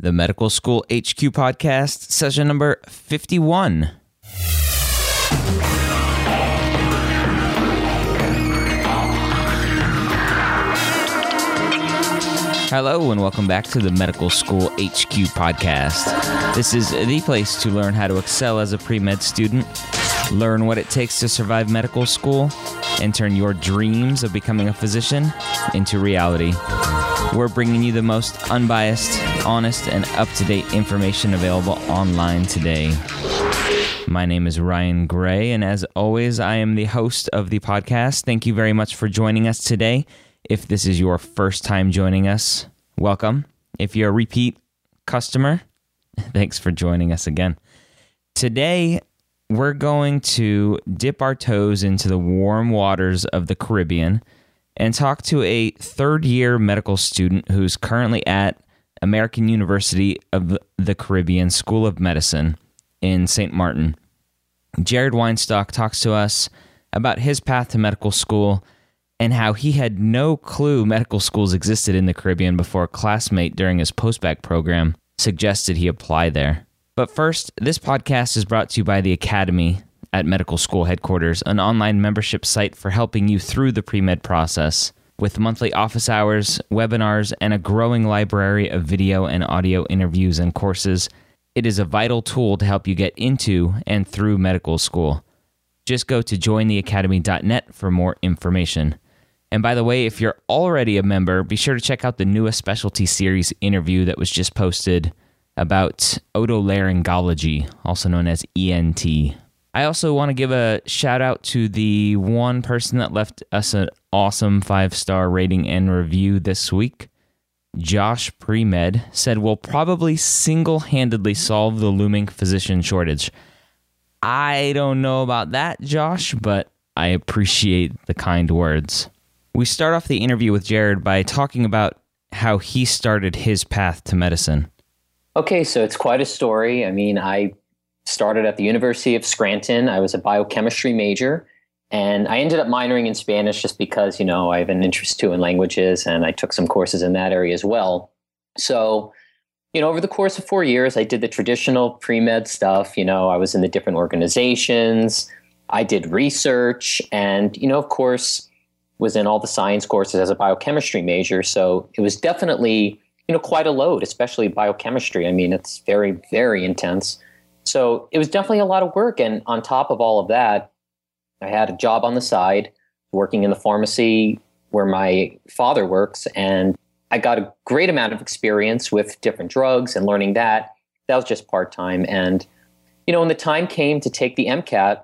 the Medical School HQ podcast, session number 51. Hello, and welcome back to the Medical School HQ podcast. This is the place to learn how to excel as a pre med student, learn what it takes to survive medical school, and turn your dreams of becoming a physician into reality. We're bringing you the most unbiased, honest, and up to date information available online today. My name is Ryan Gray, and as always, I am the host of the podcast. Thank you very much for joining us today. If this is your first time joining us, welcome. If you're a repeat customer, thanks for joining us again. Today, we're going to dip our toes into the warm waters of the Caribbean and talk to a third year medical student who's currently at American University of the Caribbean School of Medicine in St. Martin. Jered Weinstock talks to us about his path to medical school and how he had no clue medical schools existed in the Caribbean before a classmate during his postbac program suggested he apply there. But first, this podcast is brought to you by the Academy at Medical School Headquarters, an online membership site for helping you through the pre med process. With monthly office hours, webinars, and a growing library of video and audio interviews and courses, it is a vital tool to help you get into and through medical school. Just go to jointheacademy.net for more information. And by the way, if you're already a member, be sure to check out the newest specialty series interview that was just posted about otolaryngology, also known as ENT. I also want to give a shout out to the one person that left us an awesome five star rating and review this week. Josh Premed said we'll probably single handedly solve the looming physician shortage. I don't know about that, Josh, but I appreciate the kind words. We start off the interview with Jered by talking about how he started his path to medicine. Okay, so it's quite a story. I mean, I started at the University of Scranton. I was a biochemistry major, and I ended up minoring in Spanish just because, you know, I have an interest too in languages, and I took some courses in that area as well. So, you know, over the course of four years, I did the traditional pre med stuff. You know, I was in the different organizations, I did research, and, you know, of course, was in all the science courses as a biochemistry major. So it was definitely, you know, quite a load, especially biochemistry. I mean, it's very, very intense. So it was definitely a lot of work. And on top of all of that, I had a job on the side working in the pharmacy where my father works. And I got a great amount of experience with different drugs and learning that. That was just part time. And, you know, when the time came to take the MCAT,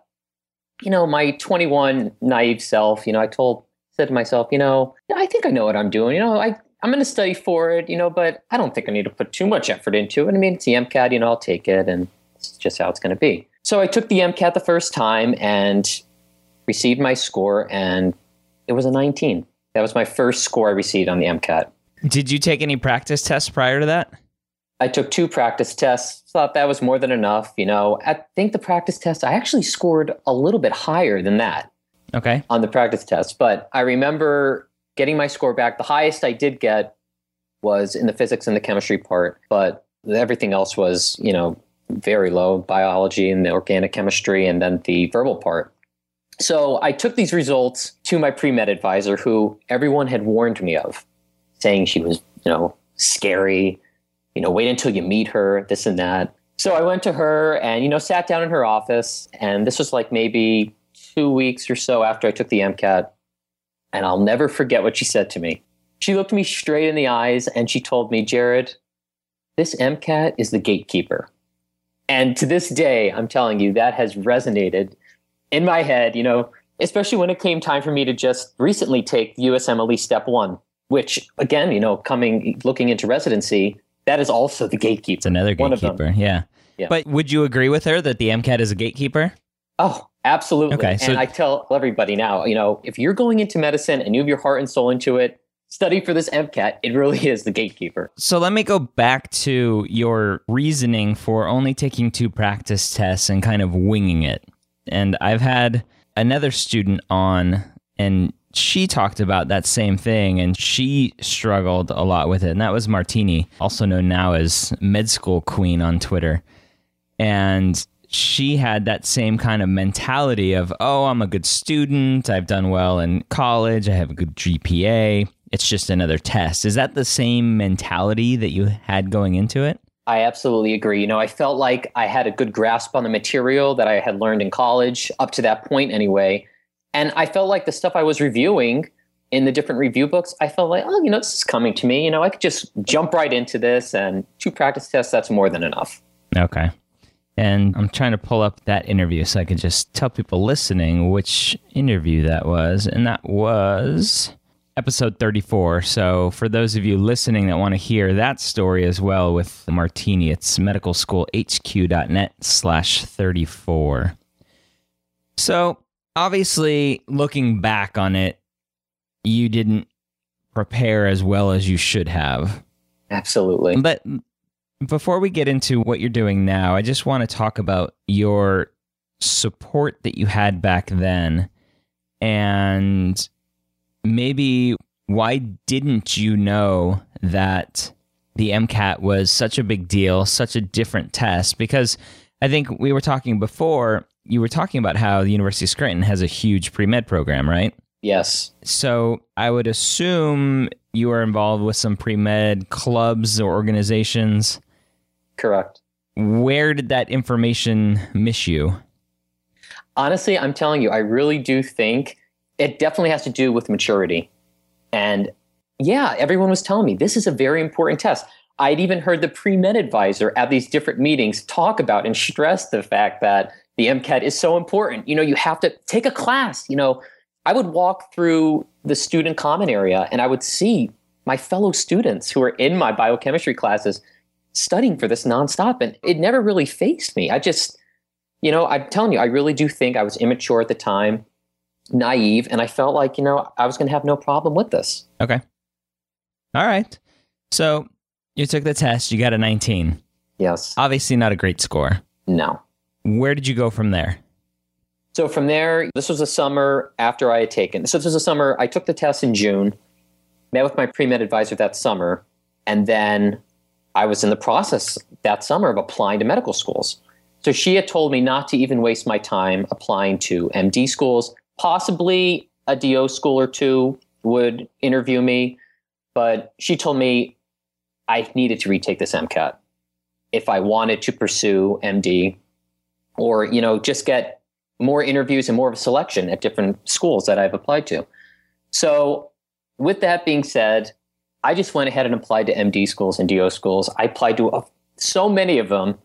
you know, my 21 naive self, you know, I told, said to myself, you know, I think I know what I'm doing. You know, I, I'm going to study for it, you know, but I don't think I need to put too much effort into it. I mean, it's the MCAT, you know, I'll take it. And it's just how it's going to be. So I took the MCAT the first time and received my score, and it was a 19. That was my first score I received on the MCAT. Did you take any practice tests prior to that? I took two practice tests. Thought that was more than enough. You know, I think the practice test I actually scored a little bit higher than that. Okay. On the practice test, but I remember getting my score back. The highest I did get was in the physics and the chemistry part, but everything else was, you know, very low biology and the organic chemistry and then the verbal part. So I took these results to my pre med advisor, who everyone had warned me of, saying she was, you know, scary, you know, wait until you meet her, this and that. So I went to her and, you know, sat down in her office. And this was like maybe two weeks or so after I took the MCAT. And I'll never forget what she said to me. She looked me straight in the eyes and she told me, Jered, this MCAT is the gatekeeper. And to this day, I'm telling you, that has resonated in my head, you know, especially when it came time for me to just recently take USMLE Step 1, which, again, you know, coming, looking into residency, that is also the gatekeeper. It's another gatekeeper, yeah. yeah. But would you agree with her that the MCAT is a gatekeeper? Oh, absolutely. Okay, so- and I tell everybody now, you know, if you're going into medicine and you have your heart and soul into it, study for this MCAT, it really is the gatekeeper. So let me go back to your reasoning for only taking two practice tests and kind of winging it. And I've had another student on, and she talked about that same thing and she struggled a lot with it. And that was Martini, also known now as Med School Queen on Twitter. And she had that same kind of mentality of, oh, I'm a good student. I've done well in college. I have a good GPA. It's just another test. Is that the same mentality that you had going into it? I absolutely agree. You know, I felt like I had a good grasp on the material that I had learned in college up to that point, anyway. And I felt like the stuff I was reviewing in the different review books, I felt like, oh, you know, this is coming to me. You know, I could just jump right into this and two practice tests, that's more than enough. Okay. And I'm trying to pull up that interview so I could just tell people listening which interview that was. And that was episode 34. So for those of you listening that want to hear that story as well with Martini, it's medicalschoolhq.net slash 34. So obviously, looking back on it, you didn't prepare as well as you should have. Absolutely. But before we get into what you're doing now, I just want to talk about your support that you had back then and maybe why didn't you know that the MCAT was such a big deal, such a different test? Because I think we were talking before, you were talking about how the University of Scranton has a huge pre med program, right? Yes. So I would assume you are involved with some pre med clubs or organizations. Correct. Where did that information miss you? Honestly, I'm telling you, I really do think it definitely has to do with maturity. And yeah, everyone was telling me this is a very important test. I'd even heard the pre med advisor at these different meetings talk about and stress the fact that the MCAT is so important. You know, you have to take a class. You know, I would walk through the student common area and I would see my fellow students who are in my biochemistry classes studying for this nonstop. And it never really faced me. I just, you know, I'm telling you, I really do think I was immature at the time naive and I felt like, you know, I was going to have no problem with this. Okay. All right. So you took the test, you got a 19. Yes. Obviously, not a great score. No. Where did you go from there? So from there, this was a summer after I had taken. So this was a summer, I took the test in June, met with my pre med advisor that summer, and then I was in the process that summer of applying to medical schools. So she had told me not to even waste my time applying to MD schools possibly a DO school or two would interview me, but she told me I needed to retake this MCAT if I wanted to pursue MD or, you know, just get more interviews and more of a selection at different schools that I've applied to. So, with that being said, I just went ahead and applied to MD schools and DO schools. I applied to so many of them.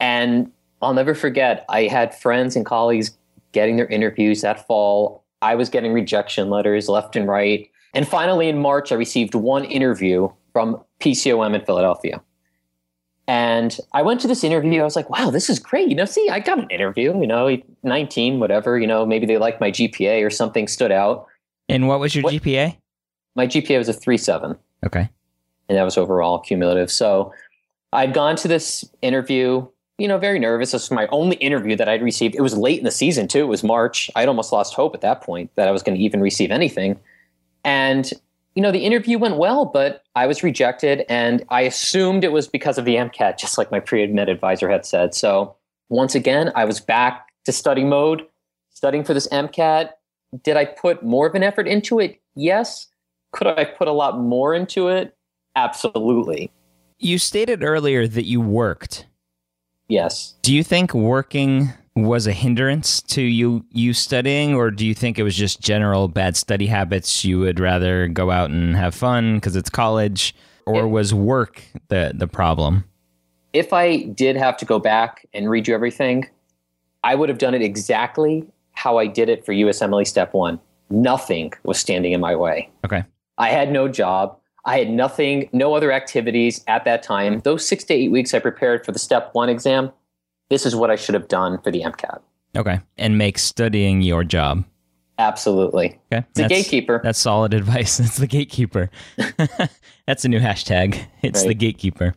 And I'll never forget, I had friends and colleagues getting their interviews that fall. I was getting rejection letters left and right. And finally, in March, I received one interview from PCOM in Philadelphia. And I went to this interview. I was like, wow, this is great. You know, see, I got an interview, you know, 19, whatever, you know, maybe they liked my GPA or something stood out. And what was your what, GPA? My GPA was a 3.7. Okay. And that was overall cumulative. So I'd gone to this interview you know, very nervous. This was my only interview that I'd received. It was late in the season too. It was March. I'd almost lost hope at that point that I was going to even receive anything. And you know, the interview went well, but I was rejected, and I assumed it was because of the MCAT, just like my pre-med advisor had said. So once again, I was back to study mode, studying for this MCAT. Did I put more of an effort into it? Yes. Could I put a lot more into it? Absolutely. You stated earlier that you worked Yes. Do you think working was a hindrance to you you studying or do you think it was just general bad study habits? You would rather go out and have fun because it's college or it, was work the the problem? If i did have to go back and redo everything i would have done it exactly how i did it for usmle step 1 nothing was standing in my way. Okay. I had no job I had nothing, no other activities at that time. Those six to eight weeks I prepared for the step one exam. This is what I should have done for the MCAT. Okay. And make studying your job. Absolutely. Okay. It's a gatekeeper. That's solid advice. It's the gatekeeper. that's a new hashtag. It's right. the gatekeeper.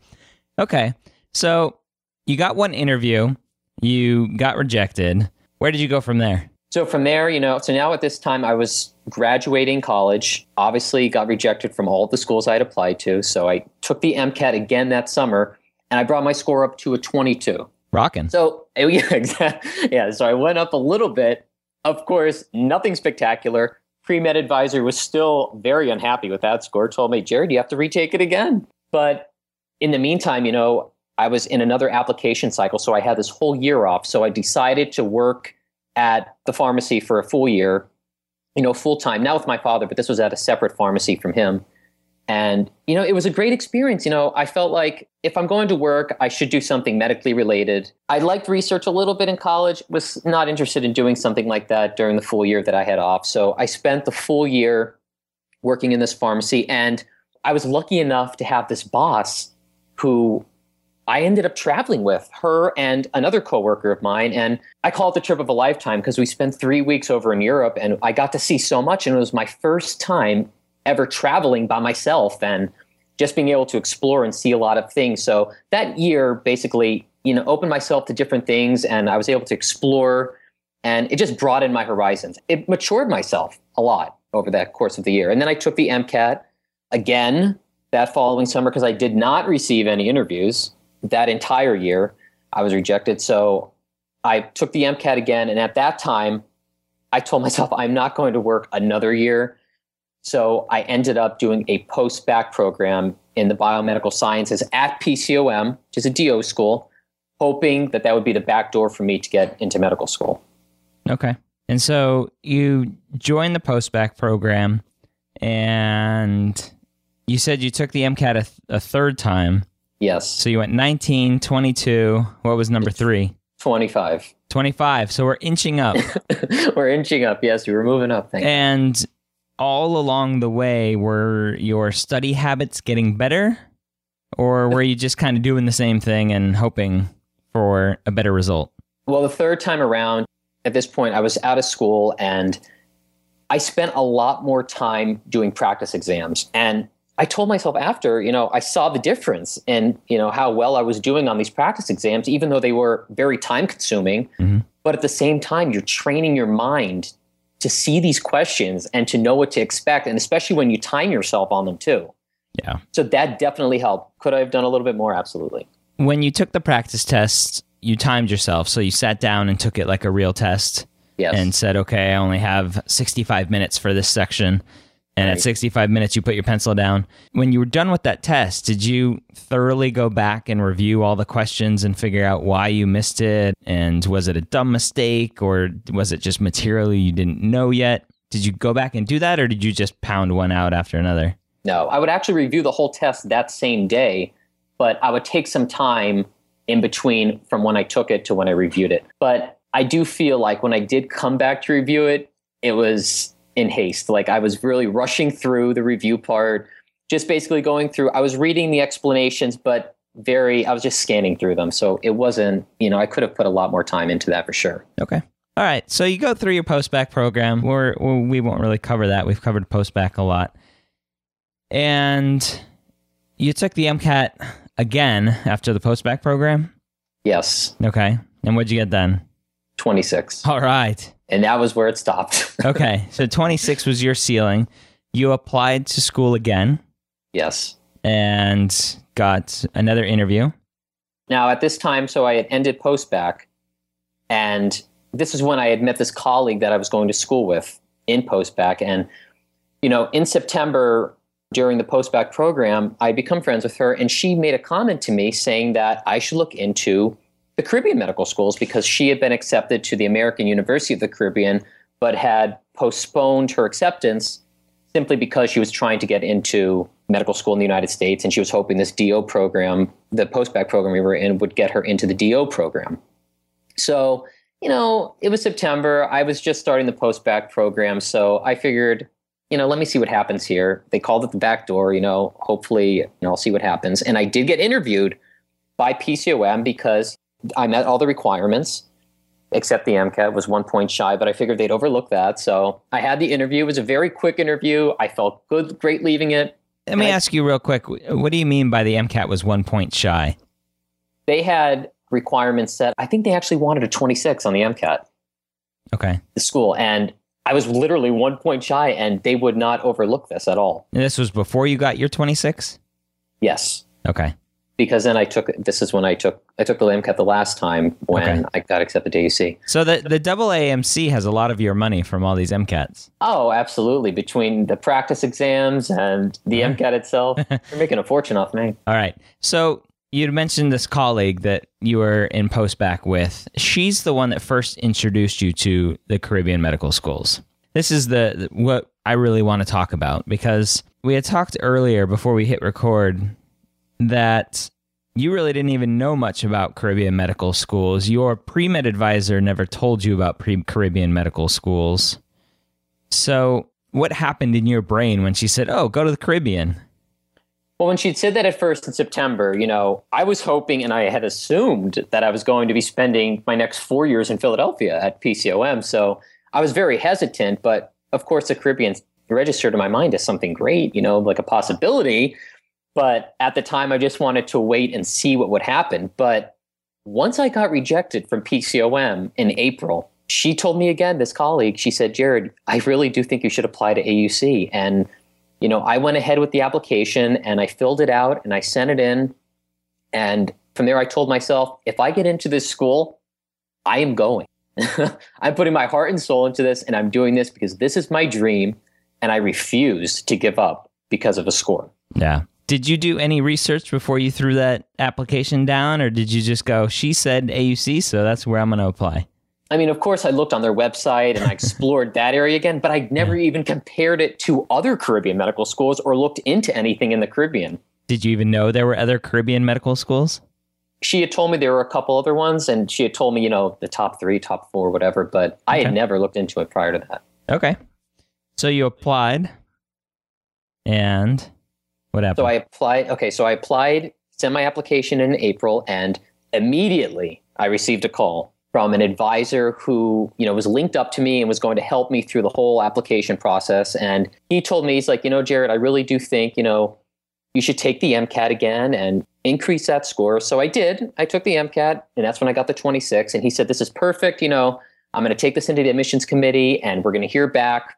Okay. So you got one interview, you got rejected. Where did you go from there? So from there, you know, so now at this time I was graduating college, obviously got rejected from all the schools I'd applied to. So I took the MCAT again that summer and I brought my score up to a 22. Rocking. So yeah, yeah. So I went up a little bit. Of course, nothing spectacular. Pre-med advisor was still very unhappy with that score. Told me, Jered, you have to retake it again. But in the meantime, you know, I was in another application cycle, so I had this whole year off. So I decided to work at the pharmacy for a full year, you know, full time. Now with my father, but this was at a separate pharmacy from him. And, you know, it was a great experience. You know, I felt like if I'm going to work, I should do something medically related. I liked research a little bit in college, was not interested in doing something like that during the full year that I had off. So I spent the full year working in this pharmacy. And I was lucky enough to have this boss who I ended up traveling with her and another coworker of mine. And I call it the trip of a lifetime because we spent three weeks over in Europe and I got to see so much. And it was my first time ever traveling by myself and just being able to explore and see a lot of things. So that year basically, you know, opened myself to different things and I was able to explore and it just broadened my horizons. It matured myself a lot over that course of the year. And then I took the MCAT again that following summer because I did not receive any interviews that entire year. I was rejected. So I took the MCAT again. And at that time, I told myself I'm not going to work another year. So I ended up doing a post bac program in the biomedical sciences at PCOM, which is a DO school, hoping that that would be the back door for me to get into medical school. Okay. And so you joined the post bac program and you said you took the MCAT a, th- a, third time. Yes. So you went 19, 22. What was number three? 25. 25. So we're inching up. we're inching up. Yes, we were moving up. Thank and you. all along the way, were your study habits getting better? Or were you just kind of doing the same thing and hoping for a better result? Well, the third time around, at this point, I was out of school and I spent a lot more time doing practice exams. And I told myself after, you know, I saw the difference in, you know, how well I was doing on these practice exams, even though they were very time consuming. Mm-hmm. But at the same time, you're training your mind to see these questions and to know what to expect. And especially when you time yourself on them too. Yeah. So that definitely helped. Could I have done a little bit more? Absolutely. When you took the practice test, you timed yourself. So you sat down and took it like a real test. Yes. And said, okay, I only have 65 minutes for this section and right. at 65 minutes, you put your pencil down. When you were done with that test, did you thoroughly go back and review all the questions and figure out why you missed it? And was it a dumb mistake or was it just material you didn't know yet? Did you go back and do that or did you just pound one out after another? No, I would actually review the whole test that same day, but I would take some time in between from when I took it to when I reviewed it. But I do feel like when I did come back to review it, it was in haste. Like I was really rushing through the review part, just basically going through. I was reading the explanations, but very, I was just scanning through them. So it wasn't, you know, I could have put a lot more time into that for sure. Okay. All right. So you go through your post bac program. We're, we won't really cover that. We've covered post bac a lot. And you took the MCAT again after the post bac program? Yes. Okay. And what'd you get then? 26. All right and that was where it stopped. okay, so 26 was your ceiling. You applied to school again. Yes. And got another interview. Now, at this time, so I had ended post bac, and this is when I had met this colleague that I was going to school with in post bac. And, you know, in September during the post bac program, I become friends with her, and she made a comment to me saying that I should look into the Caribbean medical schools because she had been accepted to the American University of the Caribbean, but had postponed her acceptance simply because she was trying to get into medical school in the United States and she was hoping this DO program, the post-bac program we were in, would get her into the DO program. So, you know, it was September. I was just starting the post-bac program. So I figured, you know, let me see what happens here. They called it the back door, you know, hopefully, you know, I'll see what happens. And I did get interviewed by PCOM because I met all the requirements except the MCAT was one point shy, but I figured they'd overlook that. So I had the interview. It was a very quick interview. I felt good, great leaving it. Let me I, ask you real quick. What do you mean by the MCAT was one point shy? They had requirements set. I think they actually wanted a 26 on the MCAT. Okay. the school. And I was literally one point shy, and they would not overlook this at all. And this was before you got your 26? Yes. Okay. Because then I took this is when I took I took the LAMCAT the last time when Okay. I got accepted to AUC. So the the double AMC has a lot of your money from all these MCATs. Oh, absolutely. Between the practice exams and the MCAT itself, you're making a fortune off me. All right. So you'd mentioned this colleague that you were in postbac with. She's the one that first introduced you to the Caribbean medical schools. This is the what I really want to talk about because we had talked earlier before we hit record that you really didn't even know much about Caribbean medical schools. Your pre-med advisor never told you about pre- Caribbean medical schools. So, what happened in your brain when she said, "Oh, go to the Caribbean"? Well, when she'd said that at first in September, you know, I was hoping and I had assumed that I was going to be spending my next four years in Philadelphia at PCOM. So I was very hesitant, but of course, the Caribbean registered in my mind as something great, you know, like a possibility. But at the time, I just wanted to wait and see what would happen. But once I got rejected from PCOM in April, she told me again, this colleague, she said, Jered, I really do think you should apply to AUC. And you know, I went ahead with the application and I filled it out and I sent it in. And from there, I told myself, if I get into this school, I am going. I'm putting my heart and soul into this and I'm doing this because this is my dream and I refuse to give up because of a score. Yeah. Did you do any research before you threw that application down, or did you just go, she said AUC, so that's where I'm going to apply? I mean, of course, I looked on their website and I explored that area again, but I never even compared it to other Caribbean medical schools or looked into anything in the Caribbean. Did you even know there were other Caribbean medical schools? she had told me there were a couple other ones and she had told me you know the top three top four whatever but i had never looked into it prior to that Okay. So you applied, and what happened? so i applied okay so i applied sent my application in april and immediately i received a call from an advisor who you know was linked up to me and was going to help me through the whole application process. And he told me he's like you know jered i really do think you know you should take the mcat again and increase that score. So i did. I took the mcat and that's when i got the 26 and he said this is perfect. You know i'm going to take this into the admissions committee and we're going to hear back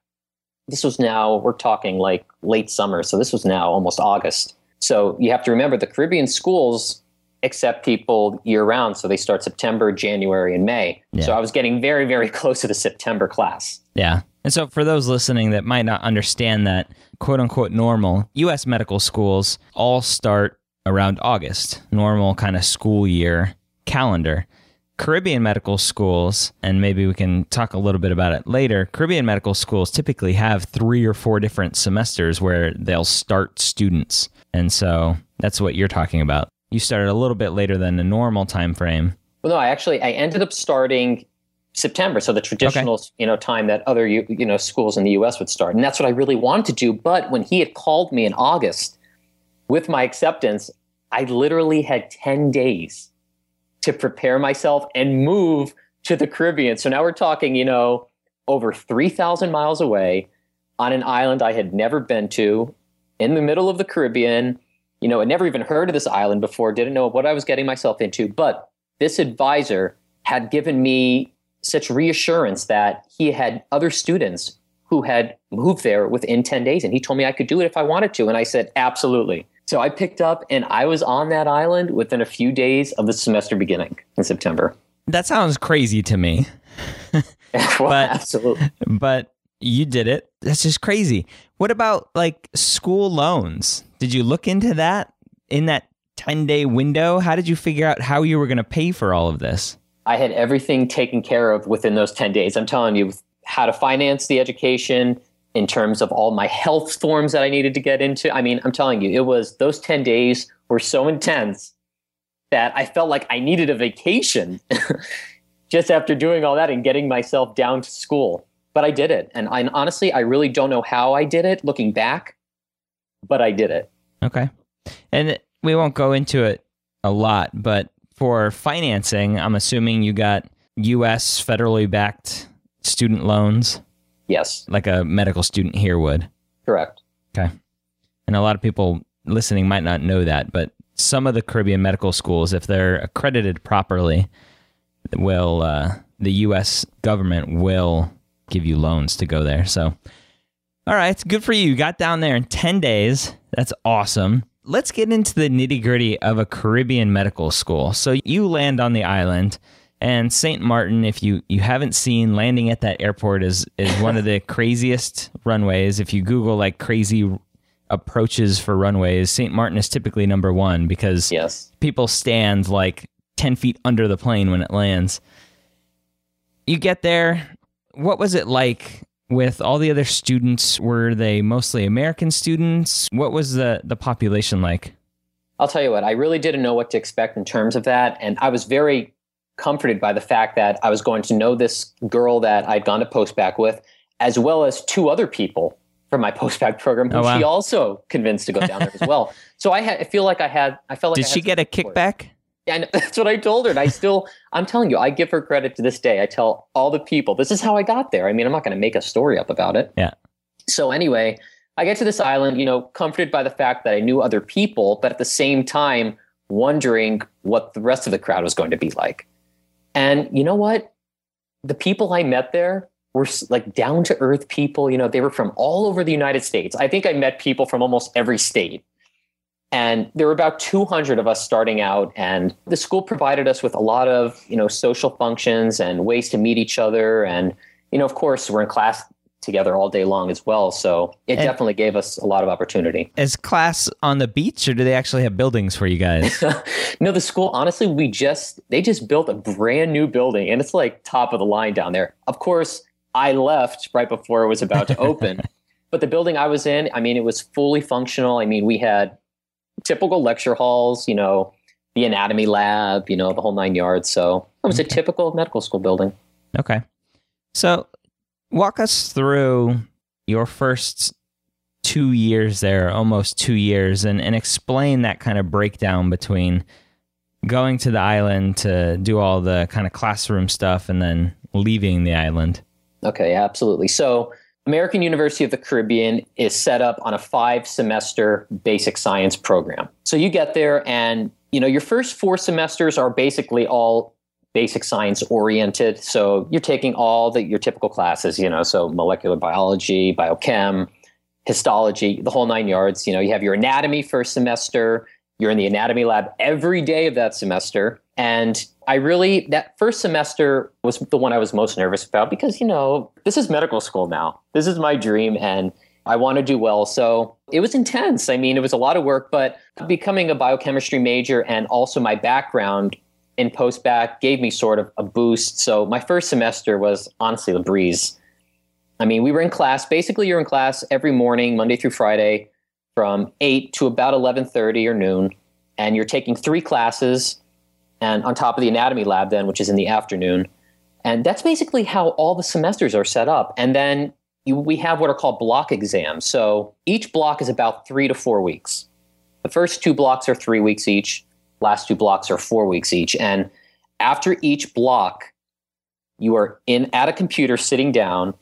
this was now we're talking like late summer so this was now almost august so you have to remember the caribbean schools accept people year round so they start september january and may Yeah. so i was getting very very close to the september class Yeah. And so, for those listening that might not understand that quote unquote normal, US medical schools all start around August, normal kind of school year calendar. Caribbean medical schools, and maybe we can talk a little bit about it later. Caribbean medical schools typically have three or four different semesters where they'll start students. And so, that's what you're talking about. You started a little bit later than the normal time frame. well no i actually i ended up starting september so the traditional you know time that other you, you know schools in the us would start and that's what i really wanted to do but when he had called me in august with my acceptance i literally had 10 days to prepare myself and move to the caribbean so now we're talking you know over 3000 miles away on an island i had never been to in the middle of the caribbean you know, I never even heard of this island before, didn't know what I was getting myself into. But this advisor had given me such reassurance that he had other students who had moved there within 10 days. And he told me I could do it if I wanted to. And I said, absolutely. So I picked up and I was on that island within a few days of the semester beginning in September. That sounds crazy to me. well, But- absolutely. but you did it. That's just crazy. What about like school loans? Did you look into that in that 10 day window? How did you figure out how you were going to pay for all of this? I had everything taken care of within those 10 days. I'm telling you how to finance the education in terms of all my health forms that I needed to get into. I mean, I'm telling you, it was those 10 days were so intense that I felt like I needed a vacation just after doing all that and getting myself down to school. But I did it. And I, honestly, I really don't know how I did it looking back, but I did it. Okay. And we won't go into it a lot, but for financing, I'm assuming you got US federally backed student loans Yes, like a medical student here would. correct. Okay. And a lot of people listening might not know that, but some of the Caribbean medical schools, if they're accredited properly, will uh, the U.S. government will give you loans to go there. So, all right, good for you. You got down there in ten days. That's awesome. Let's get into the nitty gritty of a Caribbean medical school. So you land on the island. And St. Martin, if you, you haven't seen, landing at that airport is, is one of the craziest runways. If you Google like crazy approaches for runways, St. Martin is typically number one because Yes. people stand like 10 feet under the plane when it lands. You get there. What was it like with all the other students? Were they mostly American students? What was the, the population like? I'll tell you what, I really didn't know what to expect in terms of that. And I was very comforted by the fact that I was going to know this girl that I'd gone to postbac with, as well as two other people from my postbac program who Oh, wow. she also convinced to go down there as well. So I had, I feel like I had, I felt like Did she get a support. kickback? And that's what I told her. And I still, I'm telling you, I give her credit to this day. I tell all the people, this is how I got there. I mean, I'm not going to make a story up about it. Yeah. So anyway, I get to this island, you know, comforted by the fact that I knew other people, but at the same time, wondering what the rest of the crowd was going to be like. And you know what? The people I met there were like down to earth people. You know, they were from all over the United States. I think I met people from almost every state. And there were about 200 of us starting out, and the school provided us with a lot of, you know, social functions and ways to meet each other. And, you know, of course, we're in class together all day long as well. So it And- definitely gave us a lot of opportunity. Is class on the beach or do they actually have buildings for you guys? no, the school, honestly, we just, they just built a brand new building and it's like top of the line down there. Of course, I left right before it was about to open. but the building I was in, I mean, it was fully functional. I mean, we had typical lecture halls, you know, the anatomy lab, you know, the whole nine yards. So it was a typical medical school building. Okay. So walk us through your first two years there, almost two years, and, and explain that kind of breakdown between going to the island to do all the kind of classroom stuff and then leaving the island. Okay, absolutely. So, American University of the Caribbean is set up on a five semester basic science program. So, you get there, and you know, your first four semesters are basically all basic science oriented. So, you're taking all the your typical classes, you know, so molecular biology, biochem, histology, the whole nine yards. You know, you have your anatomy first semester, you're in the anatomy lab every day of that semester. And I really, that first semester was the one I was most nervous about because, you know, this is medical school now. This is my dream and I want to do well. So it was intense. I mean, it was a lot of work, but becoming a biochemistry major and also my background in post bac gave me sort of a boost. So my first semester was honestly the breeze. I mean, we were in class. Basically, you're in class every morning, Monday through Friday, from eight to about eleven thirty or noon, and you're taking three classes, and on top of the anatomy lab, then, which is in the afternoon, and that's basically how all the semesters are set up. And then you, we have what are called block exams. So each block is about three to four weeks. The first two blocks are three weeks each. Last two blocks are four weeks each. And after each block, you are in at a computer sitting down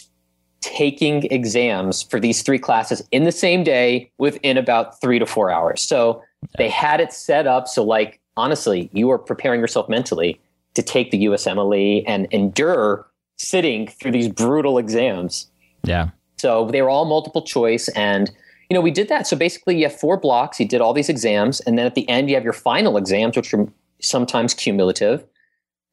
taking exams for these three classes in the same day within about three to four hours. So they had it set up so, like, honestly, you are preparing yourself mentally to take the USMLE and endure sitting through these brutal exams. Yeah. So they were all multiple choice. And, you know, we did that. So basically, you have four blocks, you did all these exams. And then at the end, you have your final exams, which are sometimes cumulative.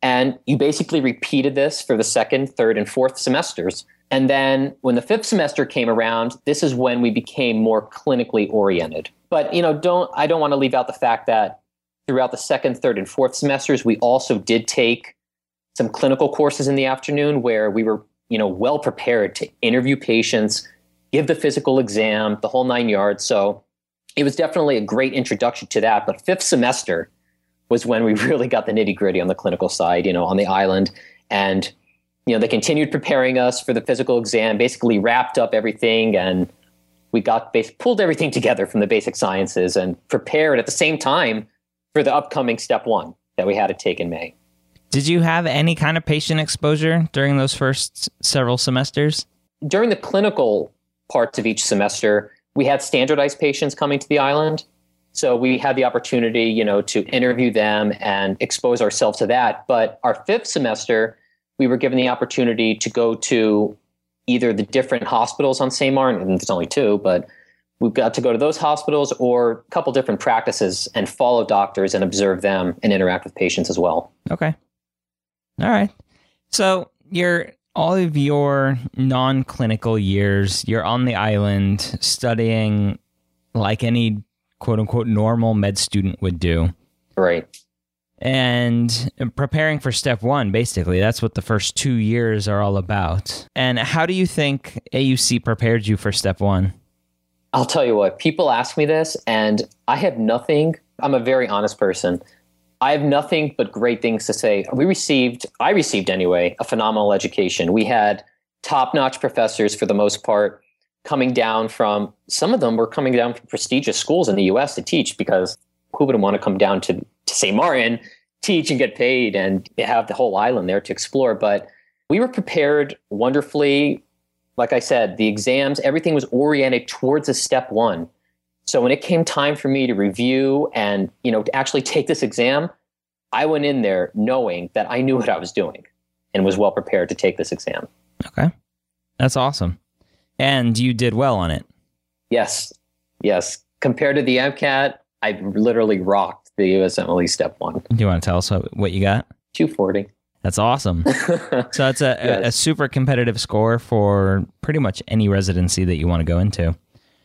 And you basically repeated this for the second, third, and fourth semesters. And then when the fifth semester came around, this is when we became more clinically oriented. But, you know, don't I don't want to leave out the fact that throughout the second, third, and fourth semesters, we also did take some clinical courses in the afternoon where we were, you know, well prepared to interview patients, give the physical exam, the whole nine yards. So it was definitely a great introduction to that. But fifth semester was when we really got the nitty gritty on the clinical side, you know, on the island. And, you know, they continued preparing us for the physical exam, basically wrapped up everything and we got pulled everything together from the basic sciences and prepared at the same time for the upcoming step one that we had to take in May. Did you have any kind of patient exposure during those first several semesters? During the clinical parts of each semester, we had standardized patients coming to the island. So we had the opportunity, you know, to interview them and expose ourselves to that. But our fifth semester, we were given the opportunity to go to either the different hospitals on St. Martin, and there's only two, but we've got to go to those hospitals or a couple different practices and follow doctors and observe them and interact with patients as well. Okay. All right. So you're all of your non-clinical years, you're on the island studying like any quote unquote normal med student would do. Right. And preparing for step one, basically, that's what the first two years are all about. And how do you think AUC prepared you for step one? I'll tell you what, people ask me this, and I have nothing. I'm a very honest person. I have nothing but great things to say. We received, I received anyway, a phenomenal education. We had top notch professors for the most part coming down from, some of them were coming down from prestigious schools in the US to teach because who wouldn't want to come down to, to St. Martin, teach and get paid and have the whole island there to explore? But we were prepared wonderfully like I said, the exams, everything was oriented towards a step one. So when it came time for me to review and, you know, to actually take this exam, I went in there knowing that I knew what I was doing and was well prepared to take this exam. Okay. That's awesome. And you did well on it. Yes. Yes. Compared to the MCAT, I literally rocked the USMLE step one. Do you want to tell us what you got? 240. That's awesome. so that's a, yes. a, a, super competitive score for pretty much any residency that you want to go into.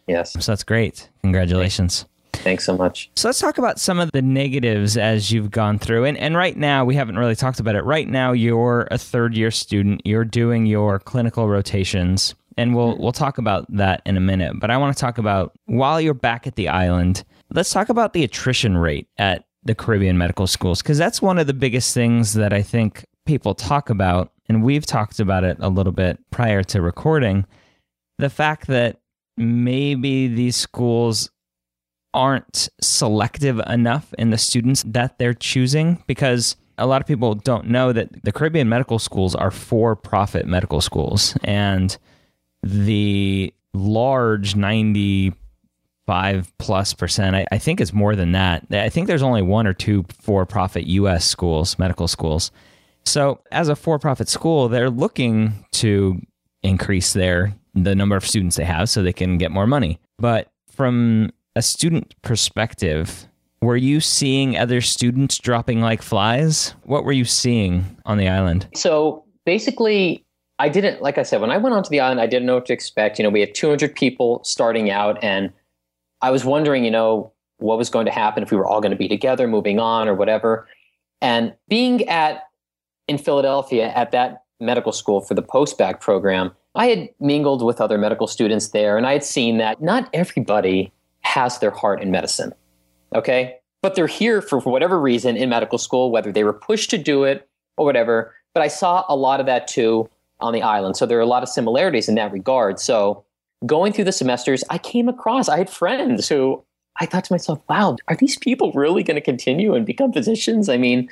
Yes. So that's great. Congratulations. Thanks so much. So let's talk about some of the negatives as you've gone through. And and right now we haven't really talked about it. Right now you're a third year student. You're doing your clinical rotations. And we'll we'll talk about that in a minute. But I want to talk about while you're back at the island, let's talk about the attrition rate at the Caribbean medical schools because that's one of the biggest things that I think people talk about, and we've talked about it a little bit prior to recording. The fact that maybe these schools aren't selective enough in the students that they're choosing because a lot of people don't know that the Caribbean medical schools are for profit medical schools and the large 95 plus percent. I, I, think it's more than that. I think there's only one or two for profit US schools, medical schools. So as a for profit school, they're looking to increase their the number of students they have so they can get more money. But from a student perspective, were you seeing other students dropping like flies? What were you seeing on the island? So basically, I didn't, like I said, when I went onto the island, I didn't know what to expect. You know, we had 200 people starting out, and I was wondering, you know, what was going to happen if we were all going to be together, moving on or whatever. And being at in Philadelphia at that medical school for the post-bac program, I had mingled with other medical students there, and I had seen that not everybody has their heart in medicine. Okay. But they're here for, for whatever reason in medical school, whether they were pushed to do it or whatever. But I saw a lot of that too on the island. So there are a lot of similarities in that regard. So going through the semesters, I came across, I had friends who I thought to myself, wow, are these people really going to continue and become physicians? I mean,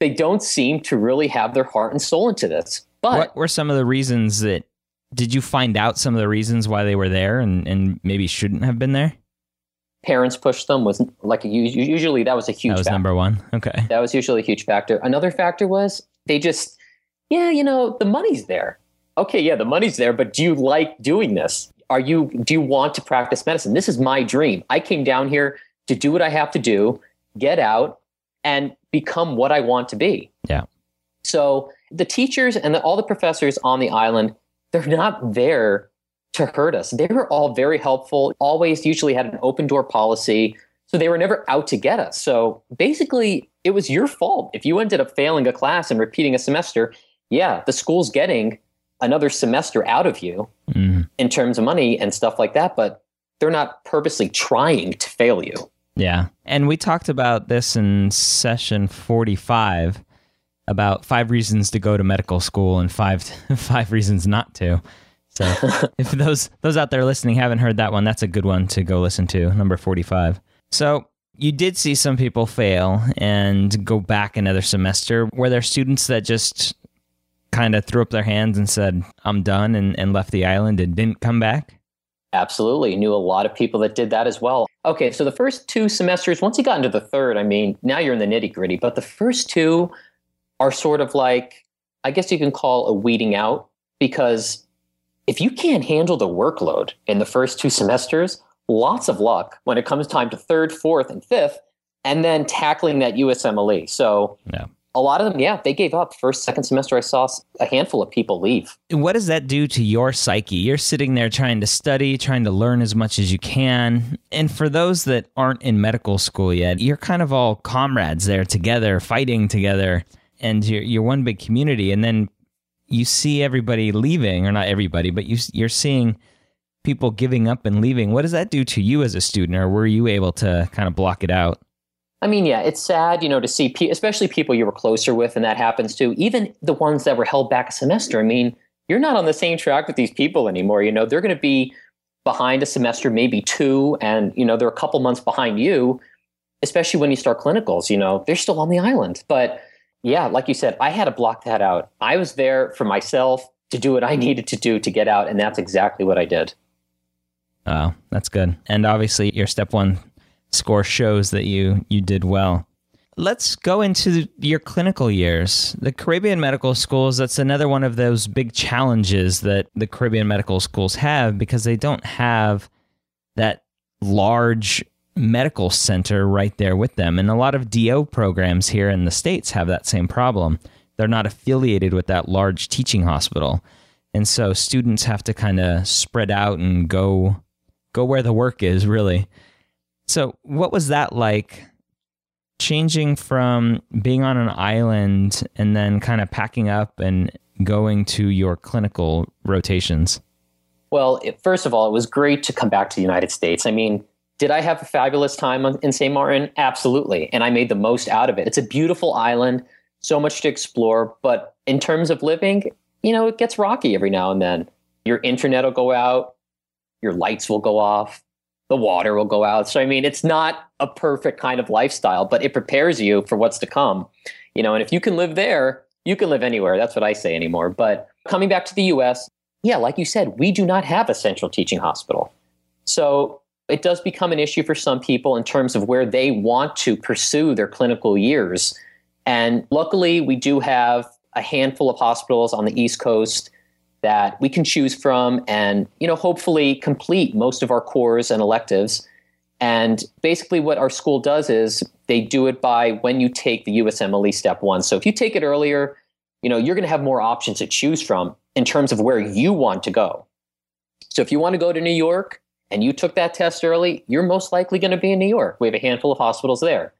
they don't seem to really have their heart and soul into this. But what were some of the reasons that did you find out some of the reasons why they were there and, and maybe shouldn't have been there? Parents pushed them was like usually that was a huge. That was factor. number one. Okay, that was usually a huge factor. Another factor was they just, yeah, you know, the money's there. Okay, yeah, the money's there, but do you like doing this? are you do you want to practice medicine this is my dream i came down here to do what i have to do get out and become what i want to be yeah so the teachers and the, all the professors on the island they're not there to hurt us they were all very helpful always usually had an open door policy so they were never out to get us so basically it was your fault if you ended up failing a class and repeating a semester yeah the school's getting another semester out of you mm. in terms of money and stuff like that, but they're not purposely trying to fail you. Yeah. And we talked about this in session 45 about five reasons to go to medical school and five five reasons not to. So if those those out there listening haven't heard that one, that's a good one to go listen to, number 45. So you did see some people fail and go back another semester. Were there students that just kind of threw up their hands and said, I'm done and, and left the island and didn't come back? Absolutely. Knew a lot of people that did that as well. Okay, so the first two semesters, once you got into the third, I mean, now you're in the nitty gritty, but the first two are sort of like, I guess you can call a weeding out because if you can't handle the workload in the first two semesters, lots of luck when it comes time to third, fourth, and fifth, and then tackling that USMLE. So yeah a lot of them, yeah, they gave up. First, second semester, I saw a handful of people leave. What does that do to your psyche? You're sitting there trying to study, trying to learn as much as you can. And for those that aren't in medical school yet, you're kind of all comrades there together, fighting together, and you're, you're one big community. And then you see everybody leaving, or not everybody, but you, you're seeing people giving up and leaving. What does that do to you as a student, or were you able to kind of block it out? I mean, yeah, it's sad, you know, to see, especially people you were closer with, and that happens too. Even the ones that were held back a semester. I mean, you're not on the same track with these people anymore. You know, they're going to be behind a semester, maybe two, and you know, they're a couple months behind you. Especially when you start clinicals, you know, they're still on the island. But yeah, like you said, I had to block that out. I was there for myself to do what I needed to do to get out, and that's exactly what I did. Oh, that's good. And obviously, your step one score shows that you you did well. Let's go into your clinical years. The Caribbean medical schools, that's another one of those big challenges that the Caribbean medical schools have because they don't have that large medical center right there with them. And a lot of DO programs here in the States have that same problem. They're not affiliated with that large teaching hospital. And so students have to kind of spread out and go go where the work is really. So, what was that like changing from being on an island and then kind of packing up and going to your clinical rotations? Well, it, first of all, it was great to come back to the United States. I mean, did I have a fabulous time in St. Martin? Absolutely. And I made the most out of it. It's a beautiful island, so much to explore. But in terms of living, you know, it gets rocky every now and then. Your internet will go out, your lights will go off, the water will go out. So I mean, it's not a perfect kind of lifestyle, but it prepares you for what's to come. You know, and if you can live there, you can live anywhere. That's what I say anymore. But coming back to the US, yeah, like you said, we do not have a central teaching hospital. So it does become an issue for some people in terms of where they want to pursue their clinical years. And luckily, we do have a handful of hospitals on the East Coast that we can choose from and you know hopefully complete most of our cores and electives. And basically what our school does is they do it by when you take the USMLE step 1 so if you take it earlier you know you're going to have more options to choose from in terms of where you want to go. So if you want to go to New York and you took that test early you're most likely going to be in New York we have a handful of hospitals there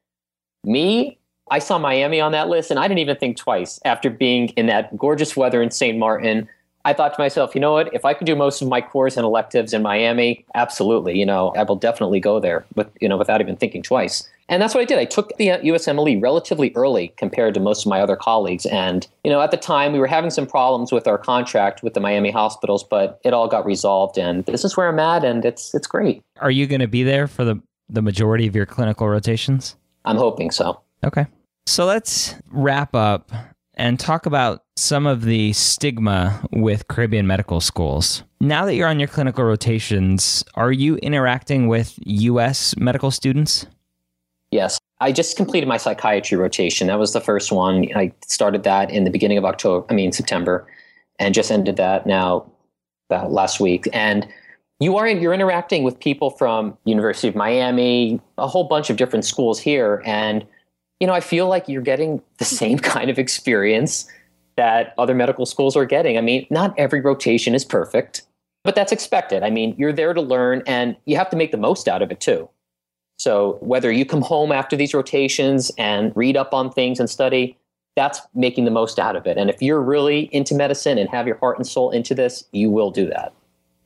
me I saw Miami on that list and I didn't even think twice after being in that gorgeous weather in St. Martin I thought to myself, you know what? If I could do most of my cores and electives in Miami, absolutely, you know, I will definitely go there with, you know, without even thinking twice. And that's what I did. I took the uh, USMLE relatively early compared to most of my other colleagues. And, you know, at the time we were having some problems with our contract with the Miami hospitals, but it all got resolved. And this is where I'm at. And it's, it's great. Are you going to be there for the, the majority of your clinical rotations? I'm hoping so. Okay. So let's wrap up and talk about some of the stigma with Caribbean medical schools. Now that you're on your clinical rotations, are you interacting with US medical students? Yes. I just completed my psychiatry rotation. That was the first one. I started that in the beginning of October, I mean, September, and just ended that now about last week. And you are you're interacting with people from University of Miami, a whole bunch of different schools here and you know, I feel like you're getting the same kind of experience that other medical schools are getting. I mean, not every rotation is perfect, but that's expected. I mean, you're there to learn and you have to make the most out of it too. So, whether you come home after these rotations and read up on things and study, that's making the most out of it. And if you're really into medicine and have your heart and soul into this, you will do that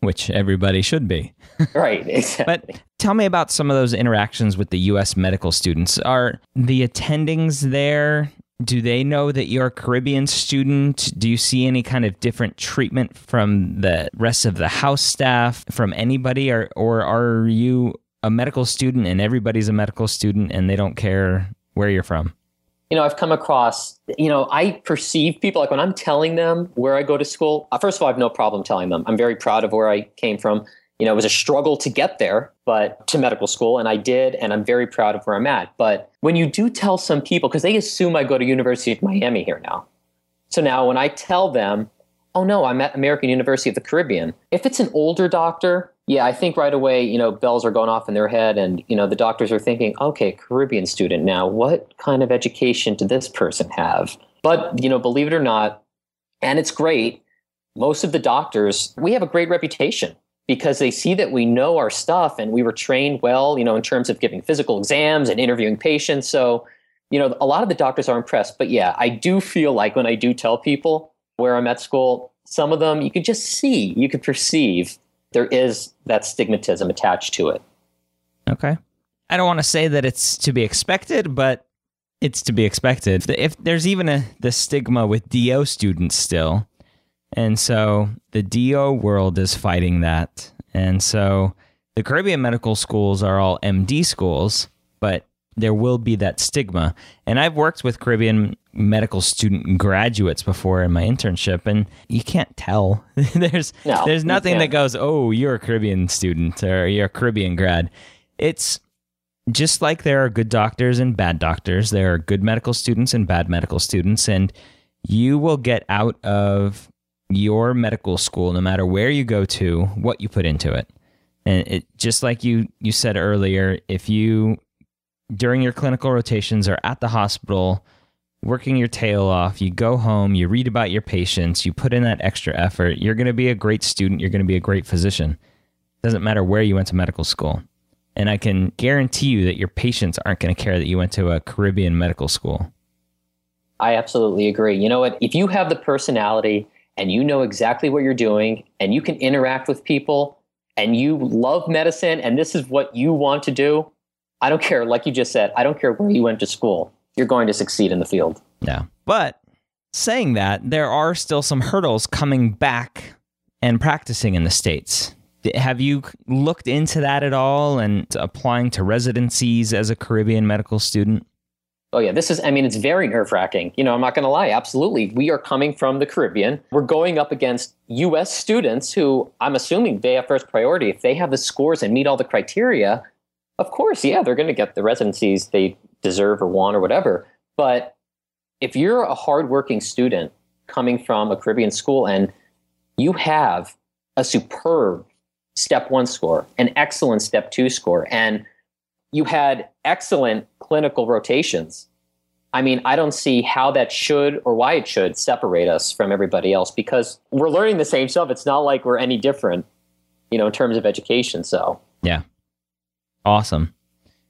which everybody should be. right, exactly. But tell me about some of those interactions with the US medical students. Are the attendings there do they know that you're a Caribbean student? Do you see any kind of different treatment from the rest of the house staff, from anybody, or or are you a medical student and everybody's a medical student and they don't care where you're from? you know, I've come across, you know, I perceive people like when I'm telling them where I go to school, uh, first of all, I have no problem telling them. I'm very proud of where I came from. you know, it was a struggle to get there, but to medical school, and I did, and I'm very proud of where I'm at. But when you do tell some people, because they assume I go to University of Miami here now, so now when I tell them, oh no, I'm at American University of the Caribbean, if it's an older doctor, yeah, I think right away, you know, bells are going off in their head, and you know, the doctors are thinking, okay, Caribbean student. Now, what kind of education did this person have? But you know, believe it or not, and it's great. Most of the doctors, we have a great reputation because they see that we know our stuff and we were trained well, you know, in terms of giving physical exams and interviewing patients. So, you know, a lot of the doctors are impressed. But yeah, I do feel like when I do tell people where I'm at school, some of them you can just see, you can perceive there is that stigmatism attached to it. Okay. I don't want to say that it's to be expected, but it's to be expected. If there's even a the stigma with DO students still, and so the DO world is fighting that. And so the Caribbean medical schools are all MD schools, but there will be that stigma. And I've worked with Caribbean medical student graduates before in my internship, and you can't tell. there's no, there's nothing that goes, "Oh, you're a Caribbean student or you're a Caribbean grad." It's just like there are good doctors and bad doctors. There are good medical students and bad medical students, and you will get out of your medical school, no matter where you go to, what you put into it. And it just like you you said earlier, if you during your clinical rotations are at the hospital working your tail off, you go home, you read about your patients, you put in that extra effort, you're going to be a great student, you're going to be a great physician. Doesn't matter where you went to medical school. And I can guarantee you that your patients aren't going to care that you went to a Caribbean medical school. I absolutely agree. You know what? If you have the personality and you know exactly what you're doing and you can interact with people and you love medicine and this is what you want to do, I don't care. Like you just said, I don't care where you went to school. You're going to succeed in the field. Yeah. But saying that, there are still some hurdles coming back and practicing in the States. Have you looked into that at all and applying to residencies as a Caribbean medical student? Oh yeah, this is I mean it's very nerve-wracking. You know, I'm not going to lie. Absolutely. We are coming from the Caribbean. We're going up against US students who I'm assuming they have first priority if they have the scores and meet all the criteria. Of course, yeah, they're going to get the residencies they deserve or want or whatever. But if you're a hardworking student coming from a Caribbean school and you have a superb step 1 score, an excellent step 2 score and you had excellent clinical rotations. I mean, I don't see how that should or why it should separate us from everybody else because we're learning the same stuff. It's not like we're any different, you know, in terms of education. So, yeah. Awesome.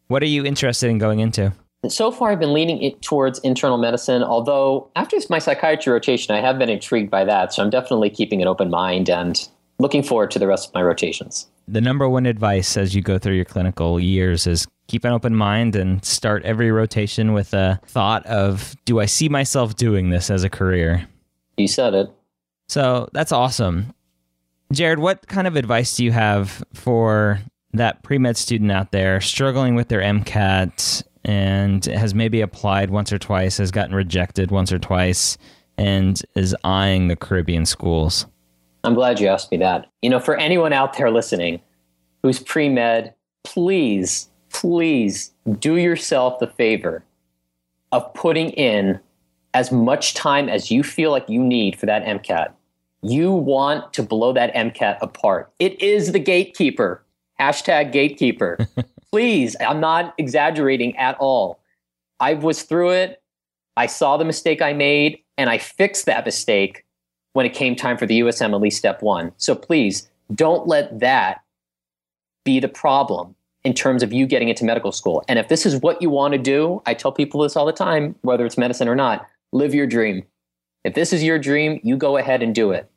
What are you interested in going into? So far, I've been leaning it towards internal medicine, although after my psychiatry rotation, I have been intrigued by that. So I'm definitely keeping an open mind and looking forward to the rest of my rotations the number one advice as you go through your clinical years is keep an open mind and start every rotation with a thought of do I see myself doing this as a career? You said it. So that's awesome. Jered, what kind of advice do you have for that pre med student out there struggling with their MCAT and has maybe applied once or twice, has gotten rejected once or twice, and is eyeing the Caribbean schools? I'm glad you asked me that. You know, for anyone out there listening who's pre med, please, please do yourself the favor of putting in as much time as you feel like you need for that MCAT. You want to blow that MCAT apart. It is the gatekeeper. Hashtag gatekeeper. please, I'm not exaggerating at all. I was through it. I saw the mistake I made and I fixed that mistake when it came time for the USMLE step one. So please don't let that be the problem in terms of you getting into medical school. And if this is what you want to do, I tell people this all the time, whether it's medicine or not, live your dream. If this is your dream, you go ahead and do it.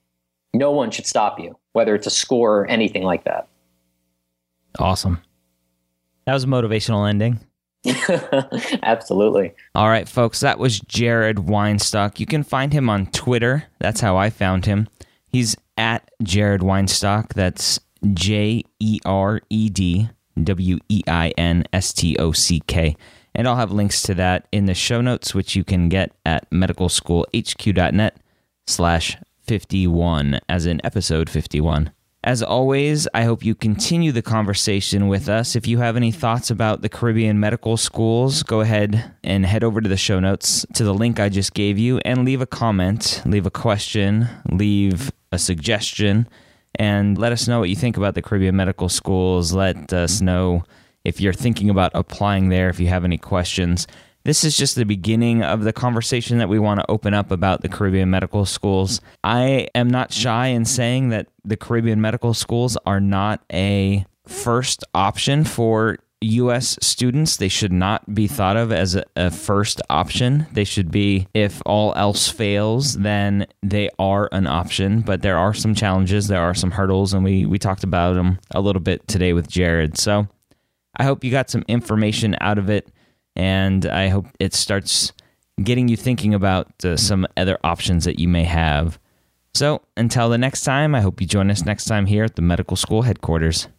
No one should stop you, whether it's a score or anything like that. Awesome. That was a motivational ending. Absolutely. All right, folks, that was Jered Weinstock. You can find him on Twitter. That's how I found him. He's at Jered Weinstock. That's J E R E D W E I N S T O C K. And I'll have links to that in the show notes, which you can get at medicalschoolhq.net slash 51, as in episode 51. As always, I hope you continue the conversation with us. If you have any thoughts about the Caribbean medical schools, go ahead and head over to the show notes to the link I just gave you and leave a comment, leave a question, leave a suggestion, and let us know what you think about the Caribbean medical schools. Let us know if you're thinking about applying there, if you have any questions. This is just the beginning of the conversation that we want to open up about the Caribbean medical schools. I am not shy in saying that the Caribbean medical schools are not a first option for US students. They should not be thought of as a, a, first option. They should be, if all else fails, then they are an option. But there are some challenges, there are some hurdles, and we, we talked about them a little bit today with Jered. So I hope you got some information out of it and I hope it starts getting you thinking about uh, some other options that you may have. So, until the next time, I hope you join us next time here at the medical school headquarters.